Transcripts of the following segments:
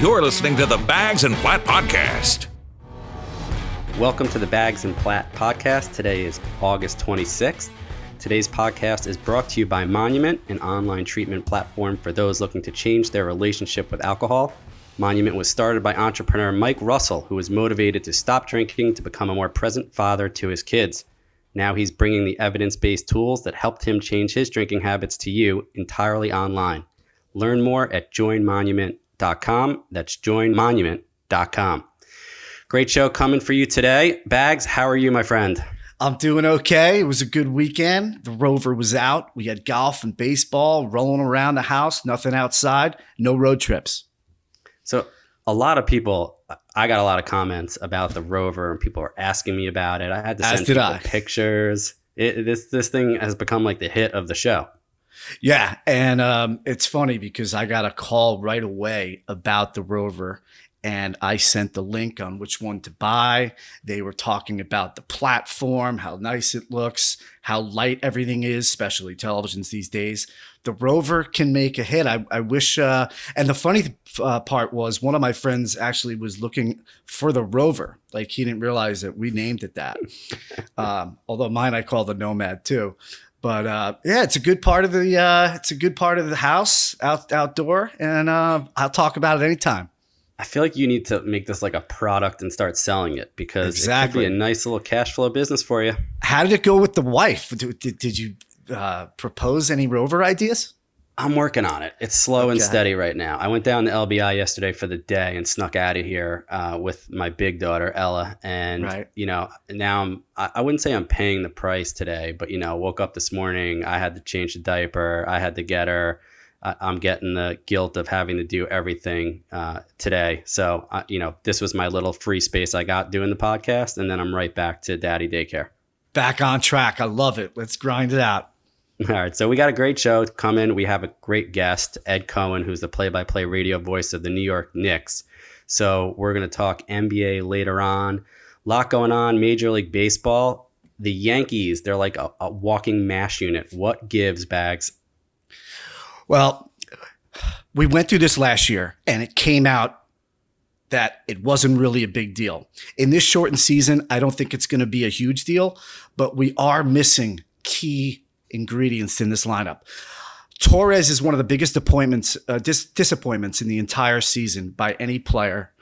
You're listening to the Bags and Platt Podcast. Welcome to the Bags and Platt podcast. Today is August 26th. Today's podcast is brought to you by Monument, an online treatment platform for those looking to change their relationship with alcohol. Monument was started by entrepreneur Mike Russell, who was motivated to stop drinking to become a more present father to his kids. Now he's bringing the evidence based tools that helped him change his drinking habits to you entirely online. Learn more at joinmonument.com. .Com that's joinmonument.com. Great show coming for you today. Bags, how are you, my friend? I'm doing okay. It was a good weekend. The rover was out. We had golf and baseball rolling around the house, nothing outside, no road trips. So, a lot of people, I got a lot of comments about the rover, and people were asking me about it. I had to send people I. pictures. It, this this thing has become like the hit of the show. Yeah, and um, it's funny because I got a call right away about the rover, and I sent the link on which one to buy. They were talking about the platform, how nice it looks, how light everything is, especially televisions these days. The rover can make a hit. I, I wish, uh, and the funny uh, part was one of my friends actually was looking for the rover. Like he didn't realize that we named it that. um, although mine I call the Nomad too. But uh, yeah, it's a good part of the uh, it's a good part of the house out outdoor, and uh, I'll talk about it anytime. I feel like you need to make this like a product and start selling it because it Exactly. could be a nice little cash flow business for you. How did it go with the wife? Did, did, did you uh, propose any rover ideas? I'm working on it. It's slow and steady right now. I went down to LBI yesterday for the day and snuck out of here uh, with my big daughter Ella, and Right. you know now I'm I, wouldn't say I'm paying the price today, but you know woke up this morning, I had to change the diaper, I had to get her. I, I'm getting the guilt of having to do everything uh, today. So uh, you know this was my little free space I got doing the podcast, and then I'm right back to daddy daycare. Back on track. I love it. Let's grind it out. All right, so we got a great show coming. We have a great guest, Ed Cohen, who's the play-by-play radio voice of the New York Knicks. So we're going to talk NBA later on. A lot going on. Major League Baseball. The Yankees, they're like a, a walking mash unit. What gives, Bags? Well, we went through this last year, and it came out that it wasn't really a big deal. In this shortened season, I don't think it's going to be a huge deal, but we are missing key ingredients in this lineup. Torres is one of the biggest uh, dis- disappointments in the entire season by any player.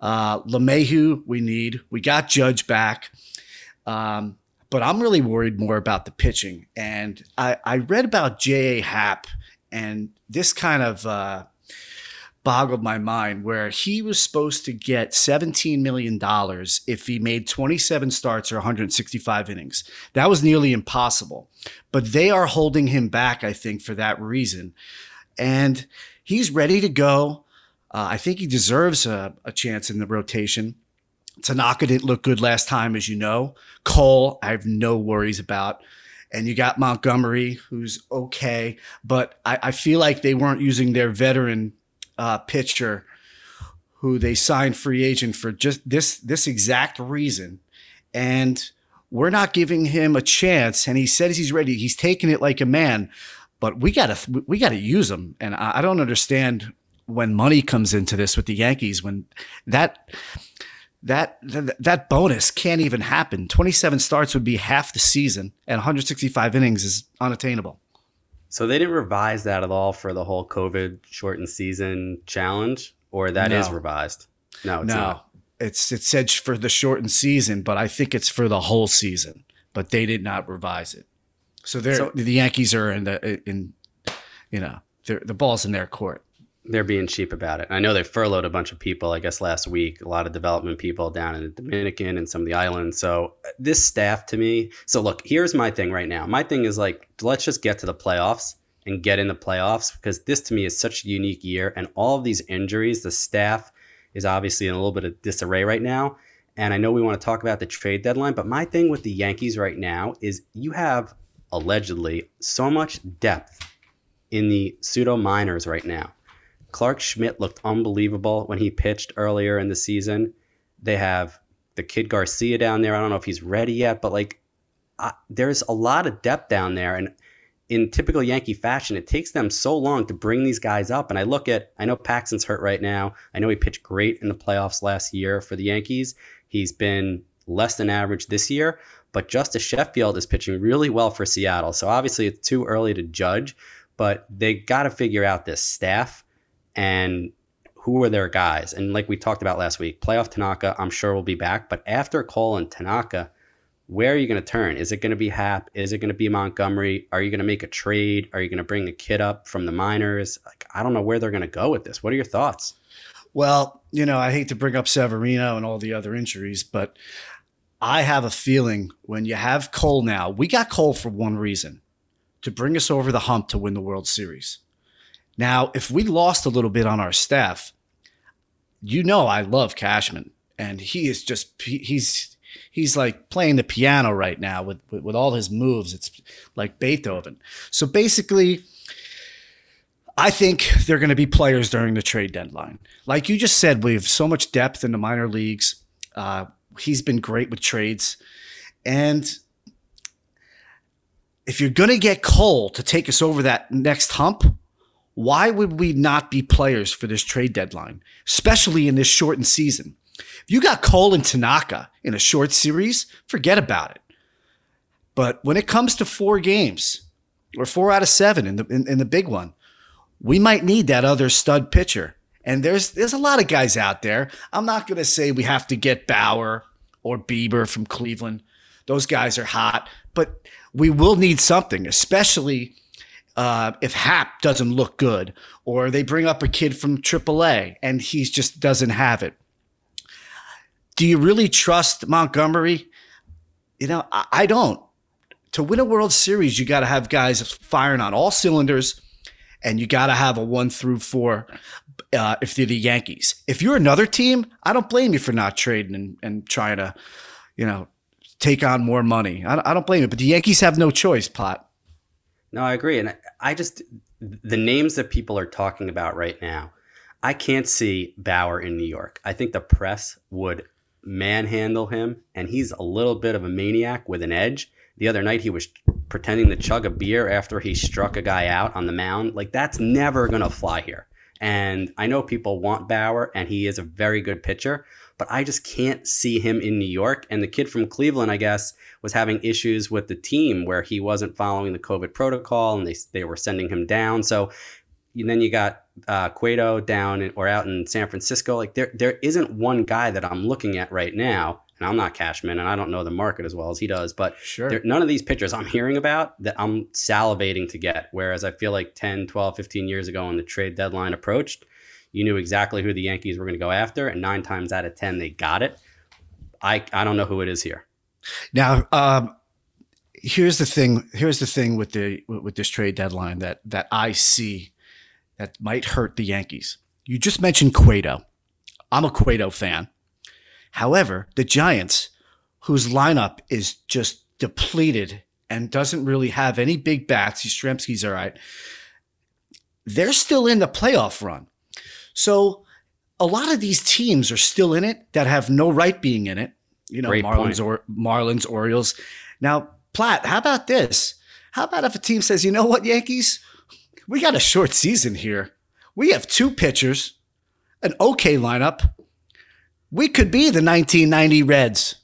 Uh, LeMahieu, we need. We got Judge back. Um, but I'm really worried more about the pitching. And I, I read about J.A. Happ, and this kind of uh, boggled my mind where he was supposed to get $17 million if he made 27 starts or 165 innings. That was nearly impossible. But they are holding him back, I think, for that reason. And he's ready to go. Uh, I think he deserves a, a chance in the rotation. Tanaka didn't look good last time, as you know. Cole, I have no worries about. And you got Montgomery, who's okay. But I, I feel like they weren't using their veteran uh, pitcher who they signed free agent for just this this exact reason. And we're not giving him a chance. And he says he's ready. He's taking it like a man. But we gotta we gotta use him. And I, I don't understand when money comes into this with the Yankees when that that that that bonus can't even happen. 27 starts would be half the season, and 165 innings is unattainable. So they didn't revise that at all for the whole COVID shortened season challenge, or that is No. revised? No, it's no, not. it's it said for the shortened season, but I think it's for the whole season. But they did not revise it, so they're So- the Yankees are in the in you know the ball's in their court. They're being cheap about it. I know they furloughed a bunch of people, I guess, last week, a lot of development people down in the Dominican and some of the islands. So, uh, this staff to me, so look, here's my thing right now. My thing is like, let's just get to the playoffs and get in the playoffs because this to me is such a unique year. And all of these injuries, the staff is obviously in a little bit of disarray right now. And I know we want to talk about the trade deadline, but my thing with the Yankees right now is you have allegedly so much depth in the pseudo minors right now. Clarke Schmidt looked unbelievable when he pitched earlier in the season. They have the kid Garcia down there. I don't know if he's ready yet, but like, there's a lot of depth down there, and in typical Yankee fashion, it takes them so long to bring these guys up. And I look at, I know Paxton's hurt right now. I know he pitched great in the playoffs last year for the Yankees. He's been less than average this year, but Justus Sheffield is pitching really well for Seattle. So obviously it's too early to judge, but they got to figure out this staff and who are their guys. And like we talked about last week, playoff Tanaka, I'm sure will be back. But after Cole and Tanaka, where are you going to turn? Is it going to be Happ? Is it going to be Montgomery? Are you going to make a trade? Are you going to bring a kid up from the minors? Like, I don't know where they're going to go with this. What are your thoughts? Well, you know, I hate to bring up Severino and all the other injuries, but I have a feeling when you have Cole now, we got Cole for one reason to bring us over the hump to win the World Series. Now, if we lost a little bit on our staff, you know I love Cashman, and he is just he's he's like playing the piano right now with, with, with all his moves. It's like Beethoven. So basically, I think they're going to be players during the trade deadline. Like you just said, we have so much depth in the minor leagues. Uh, he's been great with trades, and if you're going to get Cole to take us over that next hump, why would we not be players for this trade deadline, especially in this shortened season? If you got Cole and Tanaka in a short series, forget about it. But when it comes to four games or four out of seven in the in, in the big one, we might need that other stud pitcher. And there's there's a lot of guys out there. I'm not going to say we have to get Bauer or Bieber from Cleveland. Those guys are hot, but we will need something, especially uh, if Happ doesn't look good, or they bring up a kid from AAA and he just doesn't have it. Do you really trust Montgomery? You know, I, I don't. To win a World Series, you got to have guys firing on all cylinders, and you got to have a one through four. Uh, if they're the Yankees, if you're another team, I don't blame you for not trading and, and trying to, you know, take on more money. I, I don't blame you, but the Yankees have no choice, Pot. No, I agree. And I just, the names that people are talking about right now, I can't see Bauer in New York. I think the press would manhandle him, and he's a little bit of a maniac with an edge. The other night, he was pretending to chug a beer after he struck a guy out on the mound. Like, that's never going to fly here. And I know people want Bauer, and he is a very good pitcher, but I just can't see him in New York. And the kid from Cleveland, I guess, was having issues with the team where he wasn't following the COVID protocol and they, they were sending him down. So then you got uh, Cueto down in, or out in San Francisco. Like there, there isn't one guy that I'm looking at right now. And I'm not Cashman, and I don't know the market as well as he does. But sure. there, none of these pitchers I'm hearing about that I'm salivating to get. Whereas I feel like 10, 12, 15 years ago when the trade deadline approached, you knew exactly who the Yankees were going to go after, and nine times out of ten they got it. I I don't know who it is here. Now, um, here's the thing. Here's the thing with the with this trade deadline that that I see that might hurt the Yankees. You just mentioned Cueto. I'm a Cueto fan. However, the Giants, whose lineup is just depleted and doesn't really have any big bats, Yastrzemski's all right. They're still in the playoff run. So a lot of these teams are still in it that have no right being in it. You know, Great Marlins or Marlins, Orioles. Now, Platt, how about this? How about if a team says, you know what, Yankees? We got a short season here. We have two pitchers, an okay lineup. We could be the 1990 Reds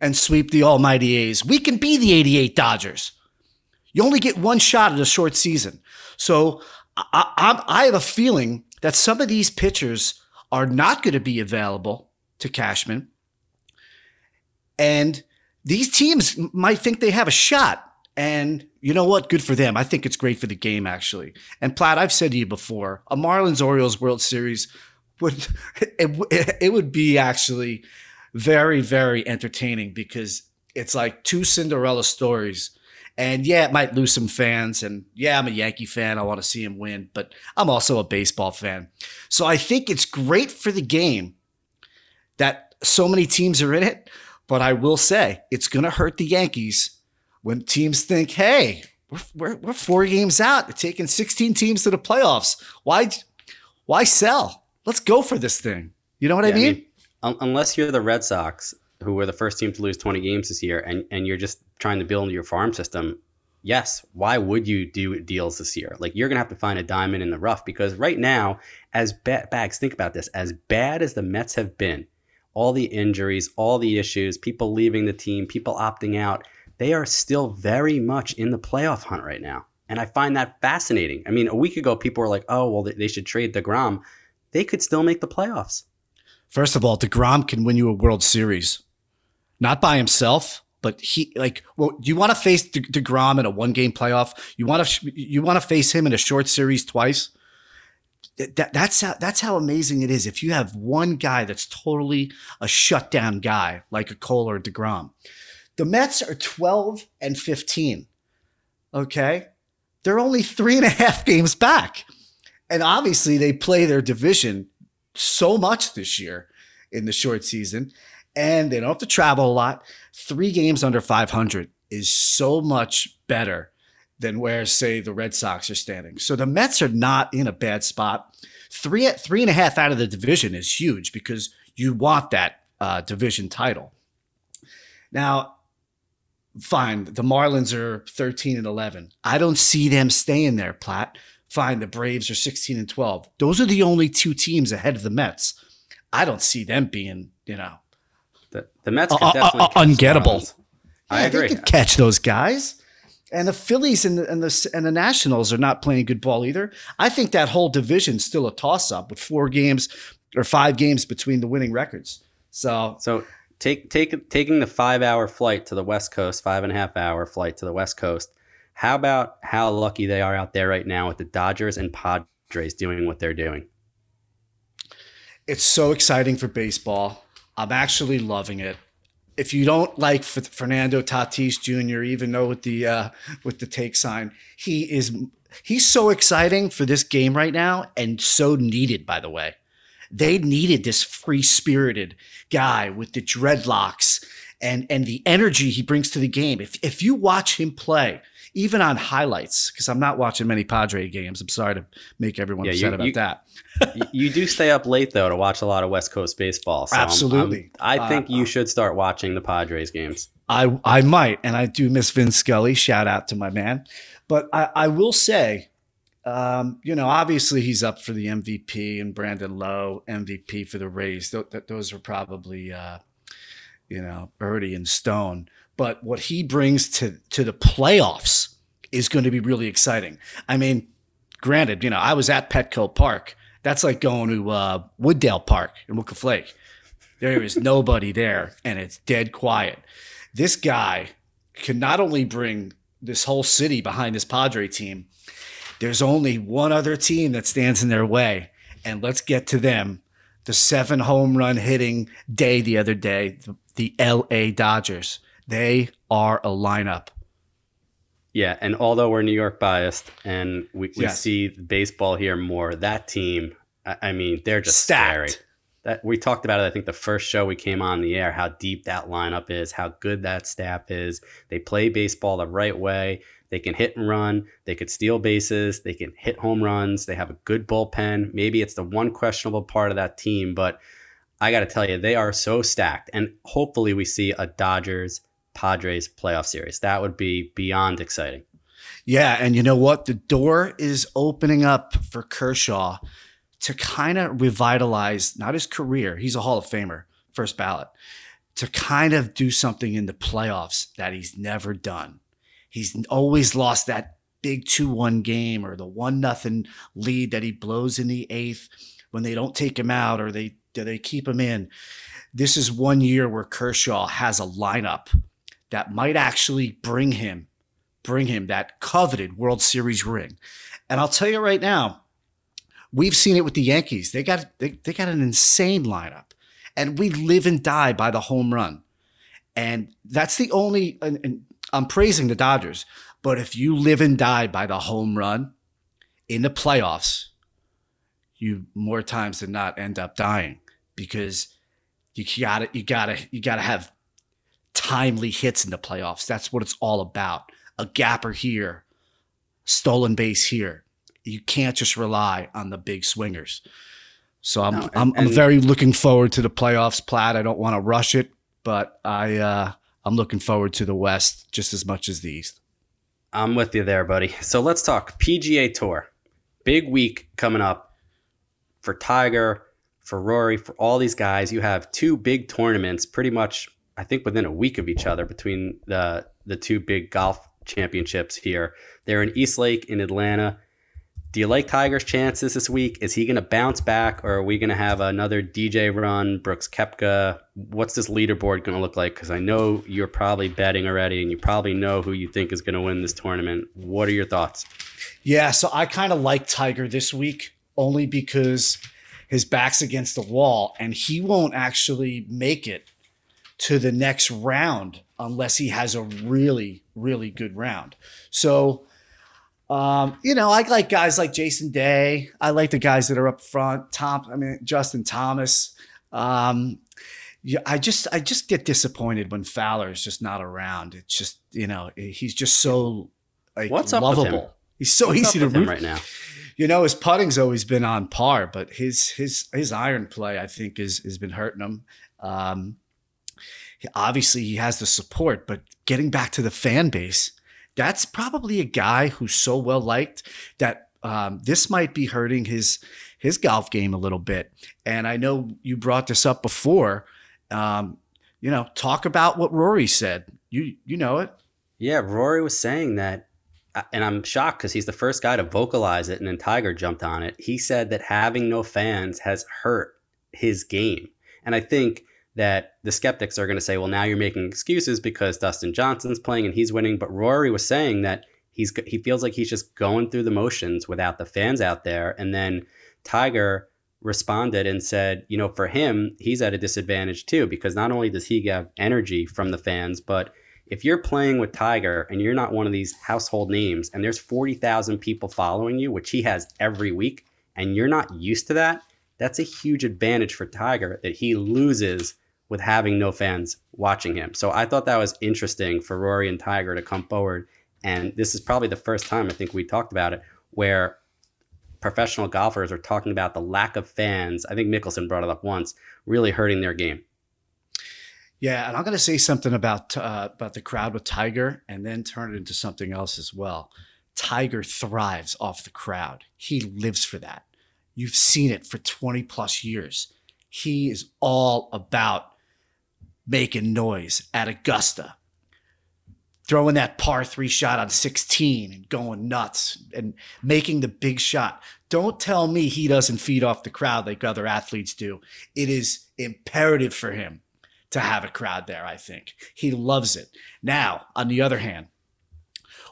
and sweep the almighty A's. We can be the 88 Dodgers. You only get one shot at a short season. So I, I, I have a feeling that some of these pitchers are not going to be available to Cashman. And these teams might think they have a shot. And you know what? Good for them. I think it's great for the game, actually. And Platt, I've said to you before, a Marlins Orioles World Series would it, it would be actually very very entertaining because it's like two Cinderella stories and yeah, it might lose some fans. And yeah, I'm a Yankee fan. I want to see him win, but I'm also a baseball fan. So I think it's great for the game that so many teams are in it. But I will say it's going to hurt the Yankees when teams think, hey, we're, we're, we're four games out, we're taking 16 teams to the playoffs. Why, why sell? Let's go for this thing. You know what yeah, I, mean? I mean? Unless you're the Red Sox, who were the first team to lose 20 games this year, and, and you're just trying to build your farm system, yes, why would you do deals this year? Like you're gonna have to find a diamond in the rough because right now, as ba- bags, think about this: as bad as the Mets have been, all the injuries, all the issues, people leaving the team, people opting out, they are still very much in the playoff hunt right now. And I find that fascinating. I mean, a week ago, people were like, "Oh, well, they should trade Degrom." They could still make the playoffs. First of all, Degrom can win you a World Series, not by himself, but he like. Well, you want to face De- Degrom in a one-game playoff? You want to you want to face him in a short series twice? That, that's how that's how amazing it is. If you have one guy that's totally a shutdown guy like a Cole or Degrom, the Mets are twelve and fifteen. Okay, they're only three and a half games back, and obviously they play their division so much this year in the short season, and they don't have to travel a lot. Three games under 500 is so much better than where, say, the Red Sox are standing. So the Mets are not in a bad spot. Three three and a half out of the division is huge because you want that uh, division title. Now, fine, the Marlins are 13 and 11. I don't see them staying there, Platt fine, the Braves are 16 and 12. Those are the only two teams ahead of the Mets. I don't see them being, you know, the, the Mets uh, uh, uh, ungettable. I yeah, agree. They could catch those guys. And the Phillies and the, and the and the Nationals are not playing good ball either. I think that whole division's still a toss up with four games or five games between the winning records. So so take take taking the five hour flight to the West Coast, five and a half hour flight to the West Coast how about how lucky they are out there right now with the Dodgers and Padres doing what they're doing? It's so exciting for baseball. I'm actually loving it. If you don't like Fernando Tatis Jr., even though with the uh, with the take sign, he is he's so exciting for this game right now and so needed. By the way, they needed this free spirited guy with the dreadlocks and and the energy he brings to the game. If if you watch him play, even on highlights, because I'm not watching many Padre games. I'm sorry to make everyone yeah, upset you, about you, that. you do stay up late though to watch a lot of West Coast baseball. So Absolutely, I'm, I'm, i think uh, you should start watching the Padres games. I I might, and I do miss Vin Scully. Shout out to my man, but I, I will say. Um, you know, obviously he's up for the MVP and Brandon Lowe MVP for the Rays. Th- th- those are probably, uh, you know, Birdie and Stone but what he brings to to the playoffs is going to be really exciting. I mean, granted, you know, I was at Petco Park. That's like going to uh, Wooddale Park in Wilkef Lake. There is nobody there, and it's dead quiet. This guy can not only bring this whole city behind this Padre team. There's only one other team that stands in their way, and let's get to them. The seven home run hitting day the other day, the, the L.A. Dodgers. They are a lineup. Yeah, and although we're New York biased and we, we yes. see baseball here more, that team, I, I mean, they're just Stacked. scary. That we talked about it. I think the first show we came on the air, how deep that lineup is, how good that staff is. They play baseball the right way. They can hit and run. They could steal bases. They can hit home runs. They have a good bullpen. Maybe it's the one questionable part of that team, but I got to tell you, they are so stacked. And hopefully, we see a Dodgers Padres playoff series. That would be beyond exciting. Yeah, and you know what? The door is opening up for Kershaw to kind of revitalize not his career. He's a Hall of Famer, first ballot. To kind of do something in the playoffs that he's never done. He's always lost that big 2-1 game or the 1 nothing lead that he blows in the 8th when they don't take him out or they they keep him in. This is one year where Kershaw has a lineup that might actually bring him bring him that coveted World Series ring. And I'll tell you right now, we've seen it with the Yankees. They got they, they got an insane lineup. And we live and die by the home run. And that's the only and, and I'm praising the Dodgers, but if you live and die by the home run in the playoffs, you more times than not end up dying because you gotta you gotta you gotta have timely hits in the playoffs. That's what it's all about. A gapper here, stolen base here. You can't just rely on the big swingers. So I'm no, and, I'm, I'm very looking forward to the playoffs, Platt. I don't want to rush it, but I uh, I'm looking forward to the West just as much as the East. I'm with you there, buddy. So let's talk PGA Tour. Big week coming up for Tiger, for Rory, for all these guys. You have two big tournaments pretty much, I think, within a week of each other between the, the two big golf championships here. They're in East Lake in Atlanta do you like Tiger's chances this week? Is he going to bounce back, or are we going to have another DJ run, Brooks Koepka? What's this leaderboard going to look like? Because I know you're probably betting already, and you probably know who you think is going to win this tournament. What are your thoughts? Yeah, so I kind of like Tiger this week only because his back's against the wall, and he won't actually make it to the next round unless he has a really, really good round. So um, you know, I like guys like Jason Day. I like the guys that are up front. Tom, I mean Justin Thomas. Um, yeah, I just I just get disappointed when Fowler is just not around. It's just you know he's just so like What's lovable. He's so What's easy to root root right now. You know his putting's always been on par, but his his his iron play I think is has been hurting him. Um, obviously he has the support, but getting back to the fan base that's probably a guy who's so well liked that um, this might be hurting his his golf game a little bit. And I know you brought this up before. Um, you know, talk about what Rory said. You you know it. Yeah, Rory was saying that, uh, and I'm shocked because he's the first guy to vocalize it, and then Tiger jumped on it. He said that having no fans has hurt his game, and I think that the skeptics are going to say, well, now you're making excuses because Dustin Johnson's playing and he's winning. But Rory was saying that he's he feels like he's just going through the motions without the fans out there. And then Tiger responded and said, you know, for him, he's at a disadvantage too because not only does he have energy from the fans, but if you're playing with Tiger and you're not one of these household names and there's 40,000 people following you, which he has every week, and you're not used to that, that's a huge advantage for Tiger that he loses with having no fans watching him. So I thought that was interesting for Rory and Tiger to come forward. And this is probably the first time I think we talked about it where professional golfers are talking about the lack of fans. I think Mickelson brought it up once, really hurting their game. Yeah, and I'm going to say something about uh, about the crowd with Tiger, and then turn it into something else as well. Tiger thrives off the crowd. He lives for that. You've seen it for 20 plus years. He is all about making noise at Augusta, throwing that par three shot on 16 and going nuts and making the big shot. Don't tell me he doesn't feed off the crowd like other athletes do. It is imperative for him to have a crowd there, I think. He loves it. Now, on the other hand,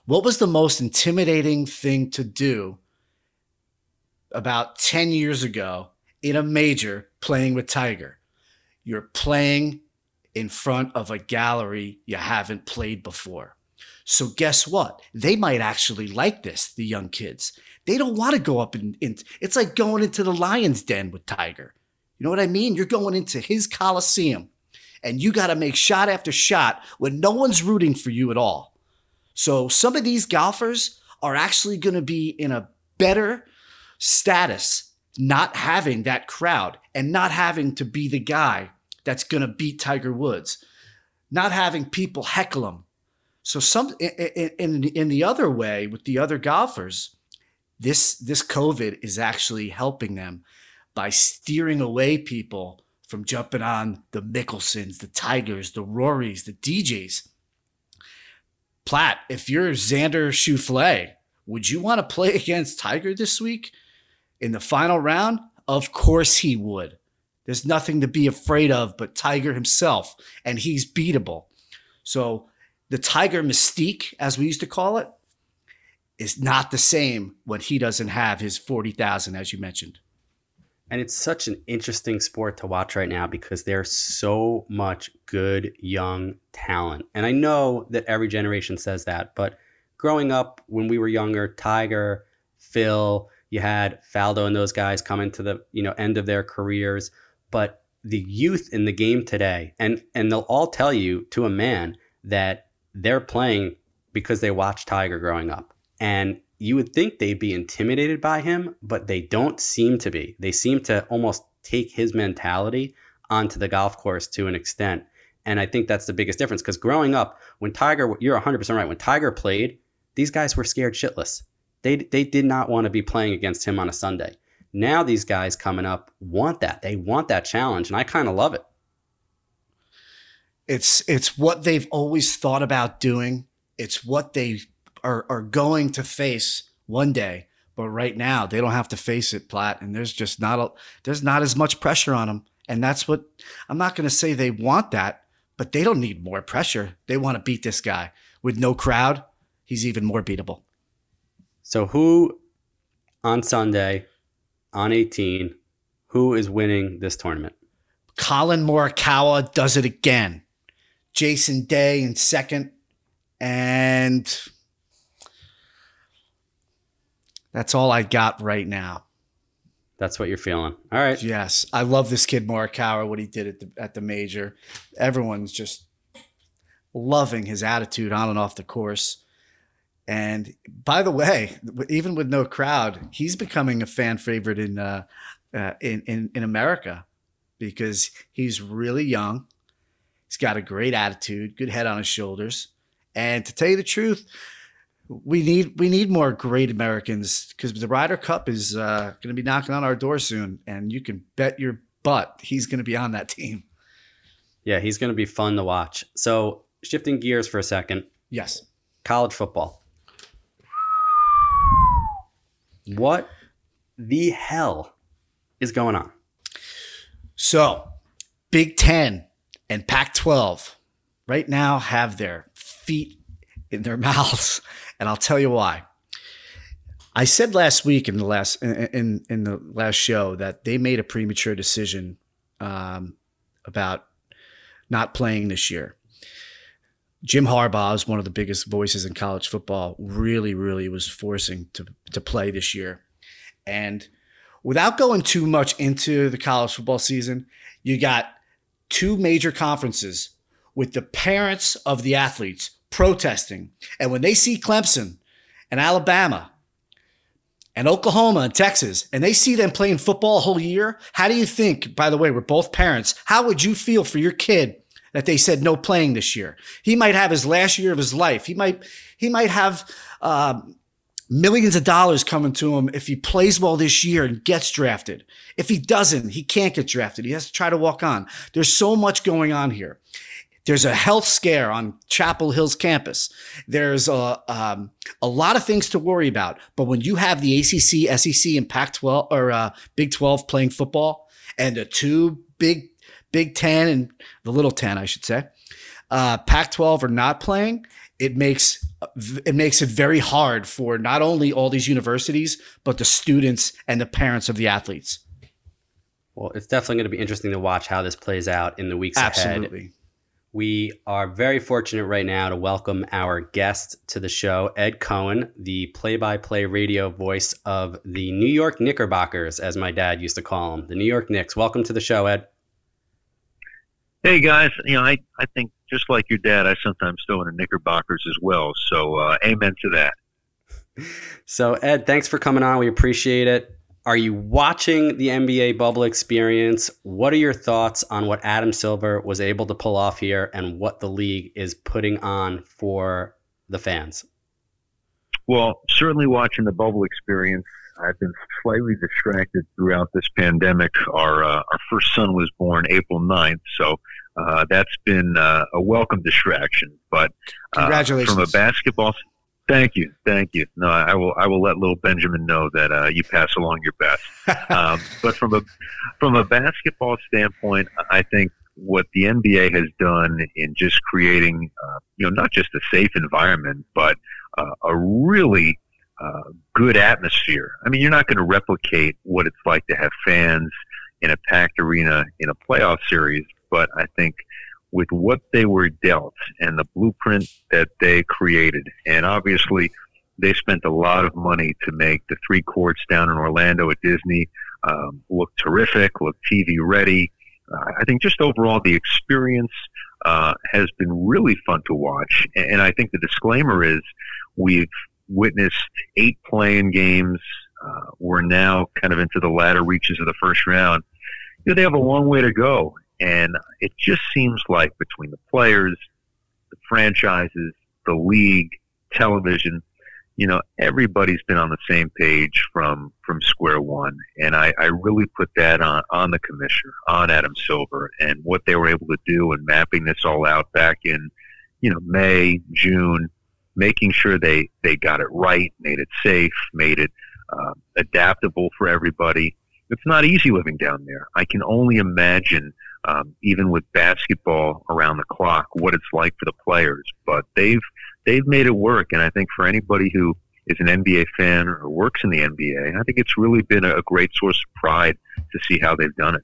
what was the most intimidating thing to do about 10 years ago in a major playing with Tiger? You're playing in front of a gallery you haven't played before. So guess what? They might actually like this, the young kids. They don't want to go up and in, in, it's like going into the lion's den with Tiger. You know what I mean? You're going into his coliseum and you got to make shot after shot when no one's rooting for you at all. So some of these golfers are actually going to be in a better status not having that crowd and not having to be the guy that's going to beat Tiger Woods, not having people heckle him. So some in, in in the other way with the other golfers, this this COVID is actually helping them by steering away people from jumping on the Mickelsons, the Tigers, the Rorys, the DJs. Platt, if you're Xander Schauffele, would you want to play against Tiger this week in the final round? Of course he would. There's nothing to be afraid of but Tiger himself, and he's beatable. So the Tiger mystique, as we used to call it, is not the same when he doesn't have his 40,000, as you mentioned. And it's such an interesting sport to watch right now because there's so much good young talent. And I know that every generation says that, but growing up when we were younger, Tiger, Phil, you had Faldo and those guys coming to the you know end of their careers but the youth in the game today, and and they'll all tell you to a man that they're playing because they watched Tiger growing up, and you would think they'd be intimidated by him, but they don't seem to be. They seem to almost take his mentality onto the golf course to an extent. And I think that's the biggest difference because growing up, when Tiger, you're 100% right, when Tiger played, these guys were scared shitless. They they did not want to be playing against him on a Sunday. Now these guys coming up want that. They want that challenge, and I kind of love it. It's it's what they've always thought about doing. It's what they are are going to face one day. But right now, they don't have to face it, Platt, and there's just not a there's not as much pressure on them. And that's what I'm not going to say they want that, but they don't need more pressure. They want to beat this guy with no crowd. He's even more beatable. So who on Sunday on 18, who is winning this tournament? Collin Morikawa does it again. Jason Day in second, and that's all I got right now. That's what you're feeling. All right. Yes, I love this kid Morikawa. What he did at the at the major, everyone's just loving his attitude on and off the course. And by the way, even with no crowd, he's becoming a fan favorite in uh, uh, in, in in America because he's really young. He's got a great attitude, good head on his shoulders, and to tell you the truth, we need we need more great Americans because the Ryder Cup is uh, going to be knocking on our door soon, and you can bet your butt he's going to be on that team. Yeah, he's going to be fun to watch. So, shifting gears for a second. Yes. College football. What the hell is going on? So, Big Ten and Pac 12 right now have their feet in their mouths and I'll tell you why. I said last week in the last in in the last show that they made a premature decision um, about not playing this year. Jim Harbaugh is one of the biggest voices in college football. Really, really was forcing to to play this year, and without going too much into the college football season, you got two major conferences with the parents of the athletes protesting. And when they see Clemson and Alabama and Oklahoma and Texas, and they see them playing football a whole year, how do you think, by the way, we're both parents, how would you feel for your kid that they said no playing this year? He might have his last year of his life. He might, he might have, um, millions of dollars coming to him if he plays well this year and gets drafted. If he doesn't, he can't get drafted. He has to try to walk on. There's so much going on here. There's a health scare on Chapel Hill's campus. There's a, um, a lot of things to worry about. But when you have the ACC, SEC, and Pac-12 or uh, Big 12 playing football, and the two big Big 10 and the Little 10, I should say, uh, Pac-12 are not playing. It makes it makes it very hard for not only all these universities but the students and the parents of the athletes. Well, it's definitely going to be interesting to watch how this plays out in the weeks Absolutely. ahead. We are very fortunate right now to welcome our guest to the show, Ed Cohen, the play by play radio voice of the New York Knickerbockers, as my dad used to call them, the New York Knicks. Welcome to the show, Ed. Hey, guys. You know, I, I think just like your dad, I sometimes throw in a Knickerbockers as well. So, uh, amen to that. So, Ed, thanks for coming on. We appreciate it. Are you watching the NBA bubble experience? What are your thoughts on what Adam Silver was able to pull off here and what the league is putting on for the fans? Well, certainly watching the bubble experience. I've been slightly distracted throughout this pandemic. Our uh, our first son was born April 9th, so uh, that's been uh, a welcome distraction. But uh, congratulations from a basketball Thank you, thank you. No, I will. I will let little Benjamin know that uh, you pass along your best. um, but from a from a basketball standpoint, I think what the NBA has done in just creating, uh, you know, not just a safe environment, but uh, a really good atmosphere. I mean, you're not going to replicate what it's like to have fans in a packed arena in a playoff series, but I think with what they were dealt and the blueprint that they created. And obviously, they spent a lot of money to make the three courts down in Orlando at Disney um, look terrific, look TV ready. Uh, I think just overall the experience uh, has been really fun to watch. And I think the disclaimer is we've witnessed eight playing games. Uh, we're now kind of into the latter reaches of the first round. You know, they have a long way to go. And it just seems like between the players, the franchises, the league, television, you know, everybody's been on the same page from from square one, and I, I really put that on on the commissioner, on Adam Silver, and what they were able to do and mapping this all out back in, you know, May, June, making sure they they got it right, made it safe, made it uh, adaptable for everybody. It's not easy living down there. I can only imagine, um, even with basketball around the clock, what it's like for the players. But they've they've made it work. And I think for anybody who is an NBA fan or works in the NBA, I think it's really been a great source of pride to see how they've done it.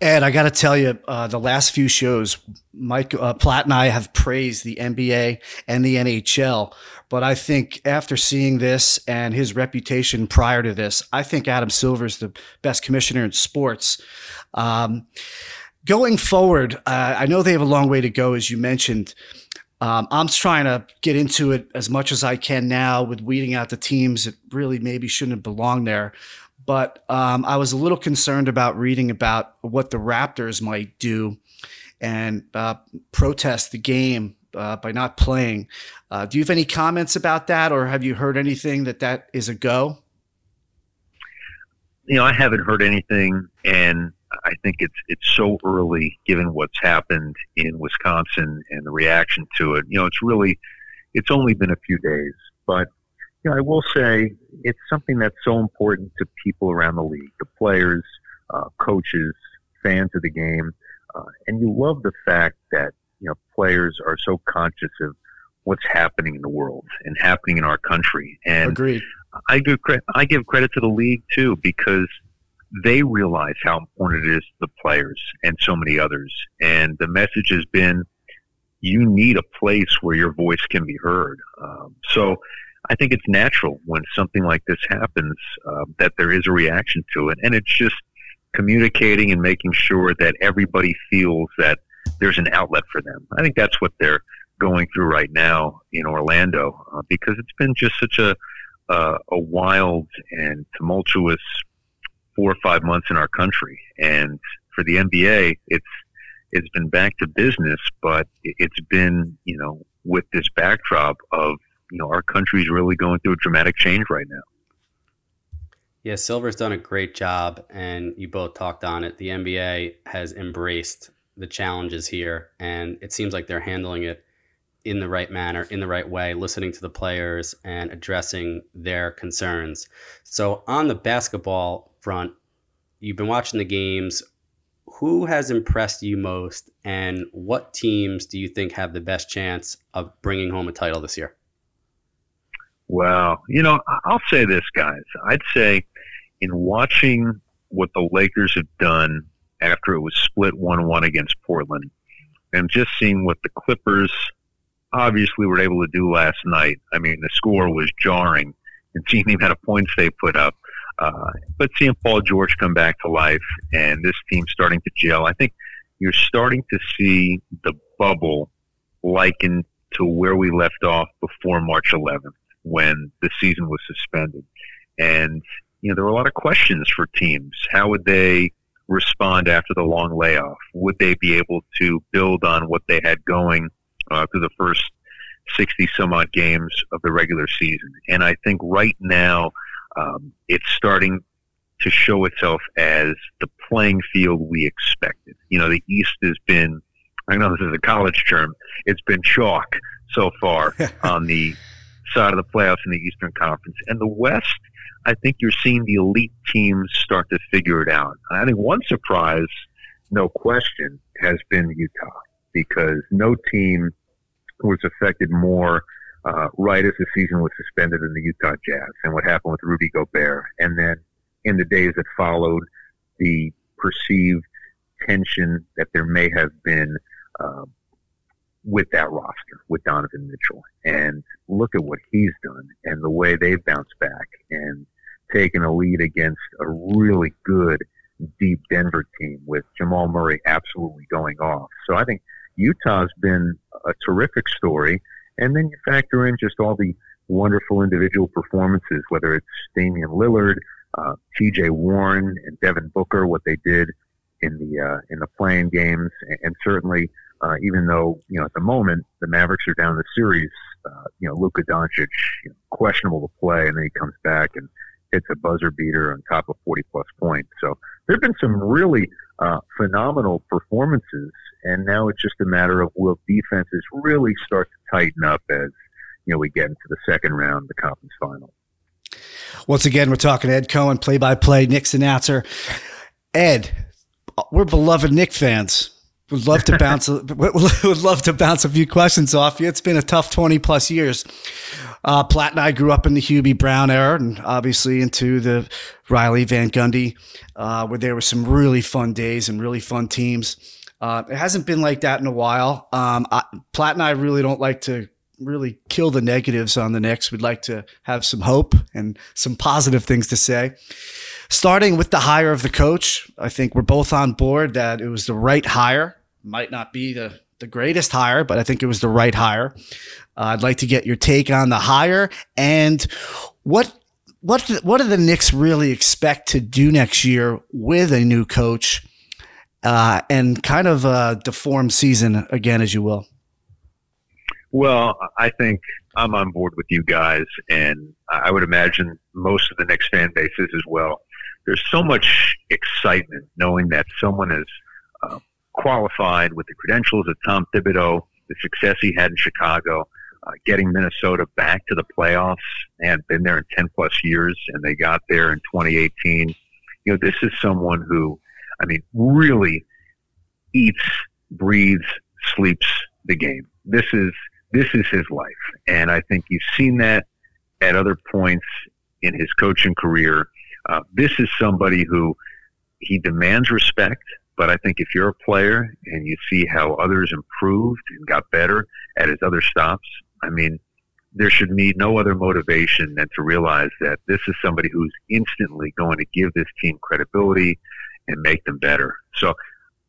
And I got to tell you, uh, the last few shows, Mike uh, Platt and I have praised the NBA and the NHL. But I think after seeing this and his reputation prior to this, I think Adam Silver is the best commissioner in sports. Um, going forward, uh, I know they have a long way to go, as you mentioned. Um, I'm trying to get into it as much as I can now with weeding out the teams that really maybe shouldn't belong there. But um, I was a little concerned about reading about what the Raptors might do and uh, protest the game uh, by not playing. Uh, do you have any comments about that, or have you heard anything that that is a go? You know, I haven't heard anything, and I think it's it's so early given what's happened in Wisconsin and the reaction to it. You know, it's really it's only been a few days, but you know, I will say it's something that's so important to people around the league, the players, uh, coaches, fans of the game, uh, and you love the fact that you know players are so conscious of what's happening in the world and happening in our country. And Agreed. I give credit. I give credit to the league too because they realize how important it is to the players and so many others. And the message has been, you need a place where your voice can be heard. Um, so I think it's natural when something like this happens uh, that there is a reaction to it, and it's just communicating and making sure that everybody feels that there's an outlet for them. I think that's what they're going through right now in Orlando uh, because it's been just such a uh, a wild and tumultuous four or five months in our country. And for the NBA, it's it's been back to business, but it's been you know with this backdrop of you know our country's really going through a dramatic change right now. Yeah, Silver's done a great job, and you both talked on it. The NBA has embraced the challenges here, and it seems like they're handling it in the right manner, in the right way, listening to the players and addressing their concerns. So, on the basketball front, you've been watching the games. Who has impressed you most, and what teams do you think have the best chance of bringing home a title this year? Well, you know, I'll say this, guys. I'd say in watching what the Lakers have done after it was split 1 1 against Portland, and just seeing what the Clippers obviously were able to do last night. I mean, the score was jarring, and seeing the amount of points they put up. Uh, but seeing Paul George come back to life and this team starting to gel, I think you're starting to see the bubble likened to where we left off before March 11th when the season was suspended. And, you know, there were a lot of questions for teams. How would they respond after the long layoff? Would they be able to build on what they had going uh, through the first 60 some odd games of the regular season? And I think right now, um, it's starting to show itself as the playing field we expected. You know, the East has been, I know this is a college term, it's been chalk so far on the side of the playoffs in the Eastern Conference. And the West, I think you're seeing the elite teams start to figure it out. I think one surprise, no question, has been Utah because no team was affected more uh, right as the season was suspended in the Utah Jazz and what happened with Rudy Gobert. And then in the days that followed, the perceived tension that there may have been uh, with that roster, with Donovan Mitchell. And look at what he's done and the way they've bounced back and taken a lead against a really good, deep Denver team with Jamal Murray absolutely going off. So I think Utah's been a terrific story. And then you factor in just all the wonderful individual performances, whether it's Damian Lillard, uh, T.J. Warren, and Devin Booker, what they did in the uh, in the playing games, and, certainly uh, even though you know at the moment the Mavericks are down the series. Uh, you know, Luka Doncic, you know, questionable to play, and then he comes back and hits a buzzer beater on top of 40 plus points. So there have been some really uh, phenomenal performances, and now it's just a matter of will defenses really start to tighten up as you know we get into the second round, the conference final. Once again, we're talking Ed Cohen, play-by-play Knicks announcer. Ed, we're beloved Knick fans. Would love to bounce. would love to bounce a few questions off you. It's been a tough twenty plus years. Uh, Platt and I grew up in the Hubie Brown era, and obviously into the Riley Van Gundy, uh, where there were some really fun days and really fun teams. Uh, it hasn't been like that in a while. Um, I, Platt and I really don't like to really kill the negatives on the Knicks. We'd like to have some hope and some positive things to say. Starting with the hire of the coach, I think we're both on board that it was the right hire. Might not be the, the greatest hire, but I think it was the right hire. Uh, I'd like to get your take on the hire and what what what do the Knicks really expect to do next year with a new coach uh, and kind of a deformed season again, as you will. Well, I think I'm on board with you guys, and I would imagine most of the Knicks fan bases as well. There's so much excitement knowing that someone is uh, qualified with the credentials of Tom Thibodeau, the success he had in Chicago, uh, getting Minnesota back to the playoffs and been there in 10 plus years, and they got there in 2018. You know, this is someone who, I mean, really eats, breathes, sleeps the game. This is this is his life. And I think you've seen that at other points in his coaching career. Uh, this is somebody who he demands respect, but I think if you're a player and you see how others improved and got better at his other stops, I mean, there should be no other motivation than to realize that this is somebody who's instantly going to give this team credibility and make them better. So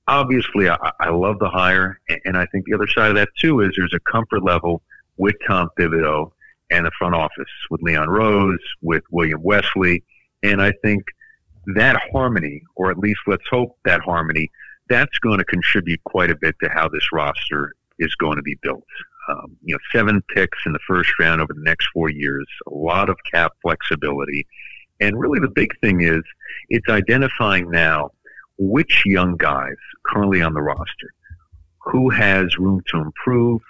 obviously, I, I love the hire, and I think the other side of that too is there's a comfort level with Tom Thibodeau and the front office with Leon Rose, with William Wesley, and I think that harmony, or at least let's hope that harmony, that's going to contribute quite a bit to how this roster is going to be built. Um, you know, seven picks in the first round over the next four years, a lot of cap flexibility. And really the big thing is it's identifying now which young guys currently on the roster, who has room to improve,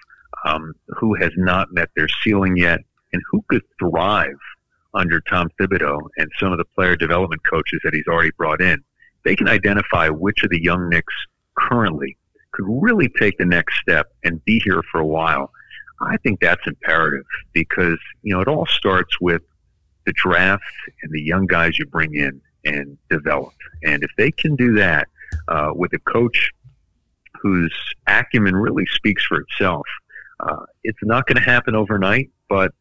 um, who has not met their ceiling yet, and who could thrive under Tom Thibodeau and some of the player development coaches that he's already brought in. They can identify which of the young Knicks currently could really take the next step and be here for a while. I think that's imperative because, you know, it all starts with the draft and the young guys you bring in and develop. And if they can do that uh, with a coach whose acumen really speaks for itself, uh, it's not going to happen overnight, but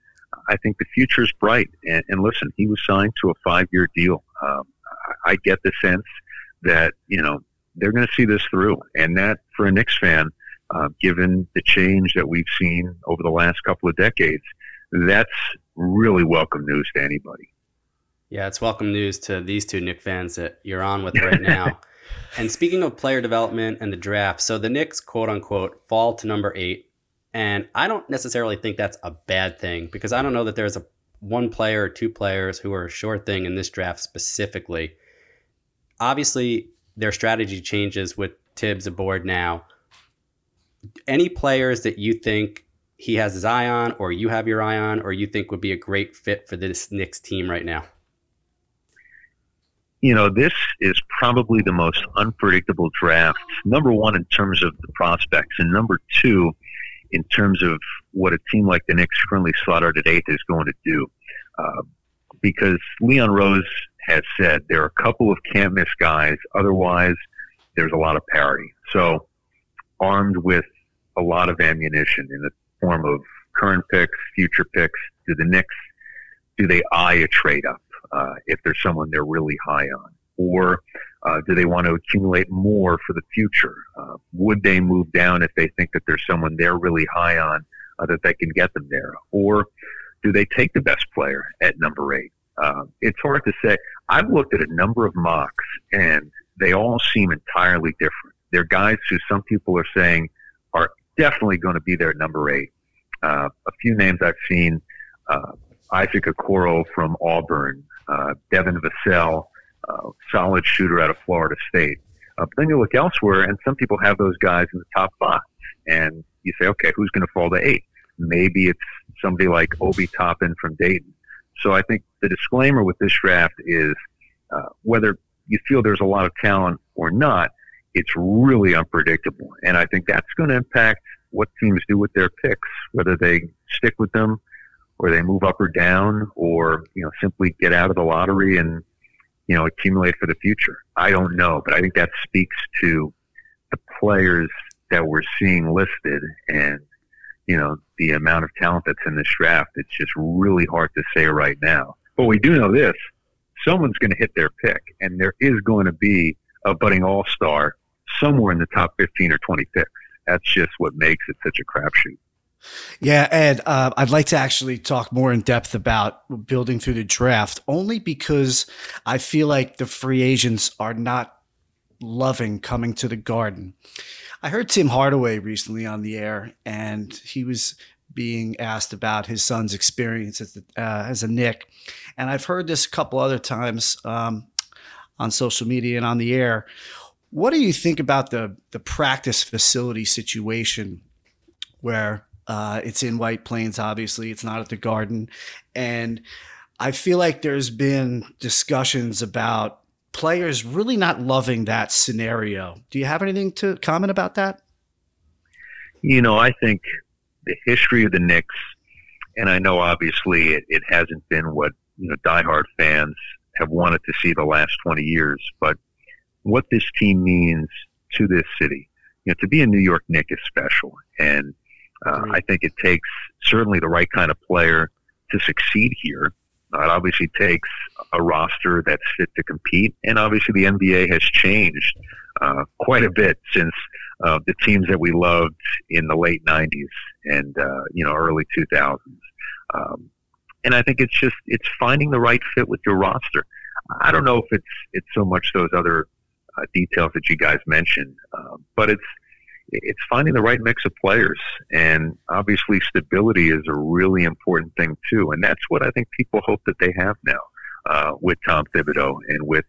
I think the future is bright. And, and listen, he was signed to a five-year deal. Um, I, get the sense that you know they're going to see this through, and that for a Knicks fan, uh, given the change that we've seen over the last couple of decades, that's really welcome news to anybody. Yeah, it's welcome news to these two Knick fans that you're on with right now. and speaking of player development and the draft, so the Knicks, quote unquote, fall to number eight. And I don't necessarily think that's a bad thing because I don't know that there's a one player or two players who are a sure thing in this draft specifically. Obviously, their strategy changes with Thibs aboard now. Any players that you think he has his eye on, or you have your eye on, or you think would be a great fit for this Knicks team right now? you know, this is probably the most unpredictable draft. Number one, in terms of the prospects, and number two, in terms of what a team like the Knicks currently slotted at eighth is going to do. Uh, because Leon Rose has said there are a couple of can't miss guys. Otherwise, there's a lot of parity. So, armed with a lot of ammunition in the form of current picks, future picks, do the Knicks do they eye a trade up? uh, if there's someone they're really high on? Or uh, do they want to accumulate more for the future? Uh, would they move down if they think that there's someone they're really high on uh, that they can get them there? Or do they take the best player at number eight? Uh, it's hard to say. I've looked at a number of mocks, and they all seem entirely different. They're guys who some people are saying are definitely going to be there at number eight. Uh, a few names I've seen: uh, Isaac Okoro from Auburn, Devin Vassell, uh, solid shooter out of Florida State. Uh, but then you look elsewhere, and some people have those guys in the top five, and you say, okay, who's going to fall to eight? Maybe it's somebody like Obi Toppin from Dayton. So I think the disclaimer with this draft is uh, whether you feel there's a lot of talent or not, it's really unpredictable. And I think that's going to impact what teams do with their picks, whether they stick with them or they move up or down or, you know, simply get out of the lottery and, you know, accumulate for the future. I don't know, but I think that speaks to the players that we're seeing listed and, you know, the amount of talent that's in this draft. It's just really hard to say right now. But we do know this someone's going to hit their pick, and there is going to be a budding all star somewhere in the top 15 or 20 picks. That's just what makes it such a crapshoot. Yeah, Ed, uh, I'd like to actually talk more in depth about building through the draft, only because I feel like the free agents are not loving coming to the garden. I heard Tim Hardaway recently on the air, and he was being asked about his son's experience as, the, uh, as a Knick. And I've heard this a couple other times um, on social media and on the air. What do you think about the, the practice facility situation where uh, it's in White Plains, obviously, it's not at the Garden. And I feel like there's been discussions about players really not loving that scenario. Do you have anything to comment about that? You know, I think the history of the Knicks, and I know obviously it, it hasn't been what you know diehard fans have wanted to see the last 20 years, but what this team means to this city, you know, to be a New York Knick is special, and uh, I think it takes certainly the right kind of player to succeed here. Uh, it obviously takes a roster that's fit to compete, and obviously the NBA has changed uh, quite a bit since uh, the teams that we loved in the late '90s and uh, you know early 2000s. Um, and I think it's just it's finding the right fit with your roster. I don't know if it's it's so much those other uh, details that you guys mentioned, uh, but it's it's finding the right mix of players, and obviously stability is a really important thing too. And that's what I think people hope that they have now uh, with Tom Thibodeau and with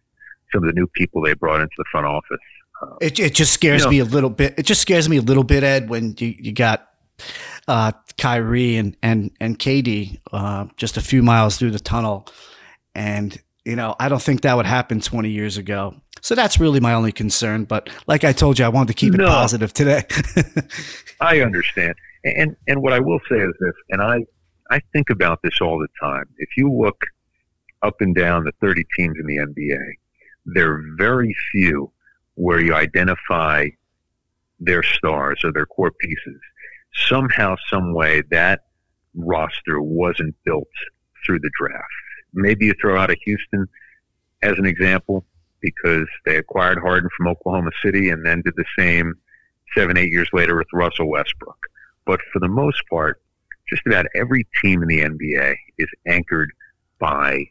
some of the new people they brought into the front office. Uh, it, it just scares you know, me a little bit. It just scares me a little bit, Ed, when you, you got uh, Kyrie and and and KD uh, just a few miles through the tunnel, and you know I don't think that would happen 20 years ago. So that's really my only concern. But like I told you, I wanted to keep it positive today. I understand, and and what I will say is this, and I I think about this all the time. If you look up and down the 30 teams in the NBA, there are very few where you identify their stars or their core pieces somehow, some way, that roster wasn't built through the draft. Maybe you throw out a Houston as an example because they acquired Harden from Oklahoma City and then did the same seven, eight years later with Russell Westbrook. But for the most part, just about every team in the NBA is anchored by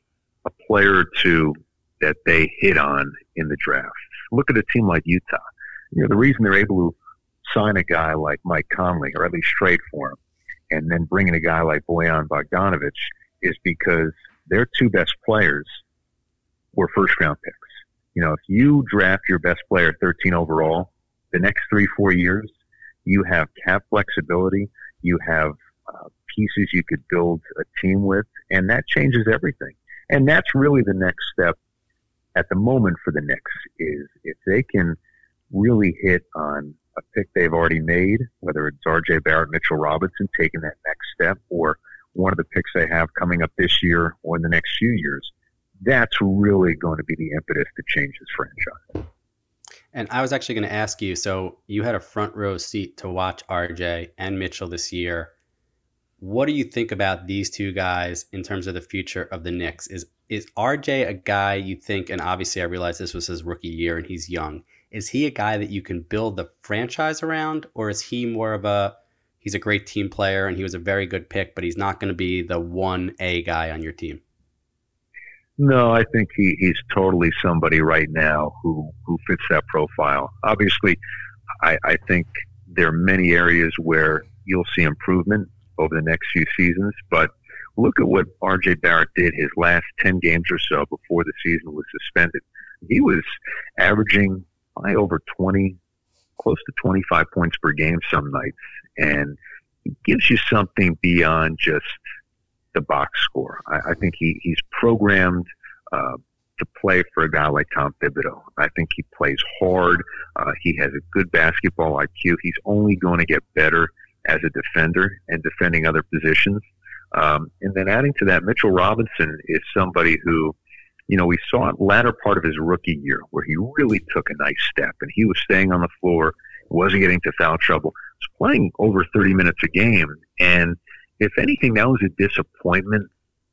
a player or two that they hit on in the draft. Look at a team like Utah. You know, the reason they're able to sign a guy like Mike Conley, or at least trade for him, and then bring in a guy like Bojan Bogdanovic is because their two best players were first round picks. You know, if you draft your best player 13 overall, the next three, four years, you have cap flexibility, you have uh, pieces you could build a team with, and that changes everything. And that's really the next step at the moment for the Knicks is if they can really hit on a pick they've already made, whether it's R.J. Barrett, Mitchell Robinson, taking that next step, or one of the picks they have coming up this year or in the next few years, that's really going to be the impetus to change this franchise. And I was actually going to ask you so you had a front row seat to watch RJ and Mitchell this year. What do you think about these two guys in terms of the future of the Knicks? Is is RJ a guy you think and obviously I realize this was his rookie year and he's young is he a guy that you can build the franchise around, or is he more of a he's a great team player and he was a very good pick, but he's not going to be the one A guy on your team? No, I think he, he's totally somebody right now who, who fits that profile. Obviously, I, I think there are many areas where you'll see improvement over the next few seasons. But look at what R.J. Barrett did his last 10 games or so before the season was suspended. He was averaging by over 20, close to 25 points per game some nights. And he gives you something beyond just the box score. I, I think he, he's programmed uh, to play for a guy like Tom Thibodeau. I think he plays hard. Uh, he has a good basketball IQ. He's only going to get better as a defender and defending other positions. Um, and then adding to that, Mitchell Robinson is somebody who, you know, we saw it latter part of his rookie year where he really took a nice step and he was staying on the floor, wasn't getting to foul trouble, was playing over 30 minutes a game. And if anything, that was a disappointment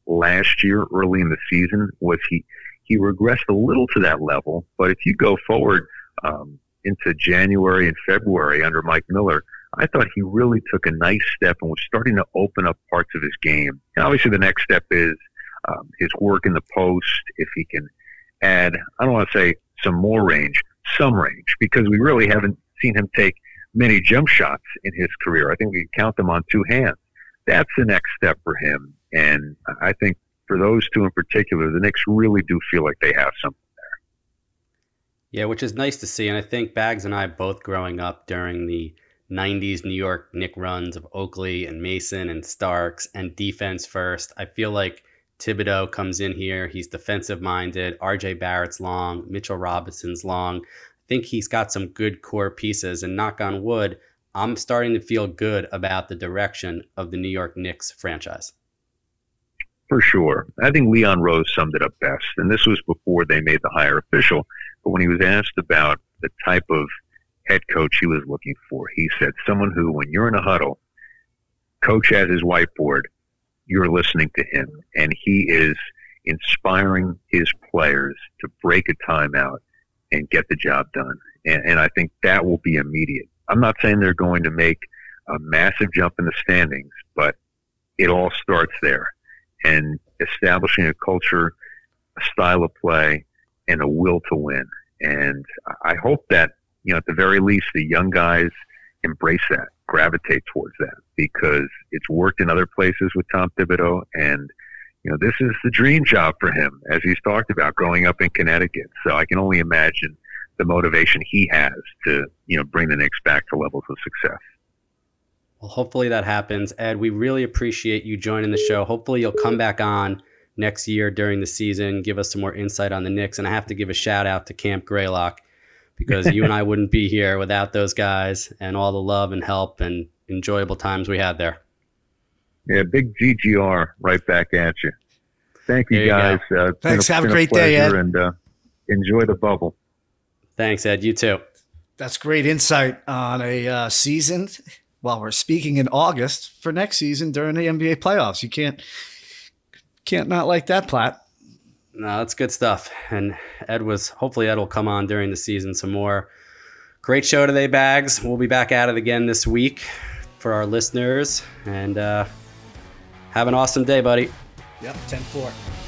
last year early in the season was he, he regressed a little to that level. But if you go forward um, into January and February under Mike Miller, I thought he really took a nice step and was starting to open up parts of his game. And obviously, the next step is um, his work in the post. If he can add, I don't want to say some more range, some range, because we really haven't seen him take many jump shots in his career. I think we can count them on two hands. That's the next step for him. And I think for those two in particular, the Knicks really do feel like they have something there. Yeah, which is nice to see. And I think Bags and I both growing up during the 90s New York Knick runs of Oakley and Mason and Starks and defense first. I feel like Thibodeau comes in here. He's defensive minded. RJ Barrett's long. Mitchell Robinson's long. I think he's got some good core pieces. And knock on wood, I'm starting to feel good about the direction of the New York Knicks franchise. For sure. I think Leon Rose summed it up best. And this was before they made the hire official. But when he was asked about the type of head coach he was looking for. He said someone who, when you're in a huddle, coach has his whiteboard, you're listening to him, and he is inspiring his players to break a timeout and get the job done. And, and I think that will be immediate. I'm not saying they're going to make a massive jump in the standings, but it all starts there. And establishing a culture, a style of play, and a will to win. And I hope that you know, at the very least, the young guys embrace that, gravitate towards that, because it's worked in other places with Tom Thibodeau, and you know, this is the dream job for him, as he's talked about growing up in Connecticut. So I can only imagine the motivation he has to, you know, bring the Knicks back to levels of success. Well, hopefully that happens. Ed, we really appreciate you joining the show. Hopefully you'll come back on next year during the season, give us some more insight on the Knicks. And I have to give a shout out to Camp Greylock because you and I wouldn't be here without those guys and all the love and help and enjoyable times we had there. Yeah, big GGR right back at you. Thank you, you guys. Uh, Thanks. A, Have a great a day, Ed. And uh, enjoy the bubble. Thanks, Ed. You too. That's great insight on a uh, season while we're speaking in August for next season during the NBA playoffs. You can't can't not like that, Platt. No, that's good stuff. And Ed was hopefully Ed will come on during the season some more. Great show today, Bags. We'll be back at it again this week for our listeners. And uh, have an awesome day, buddy. Yep, 10 4.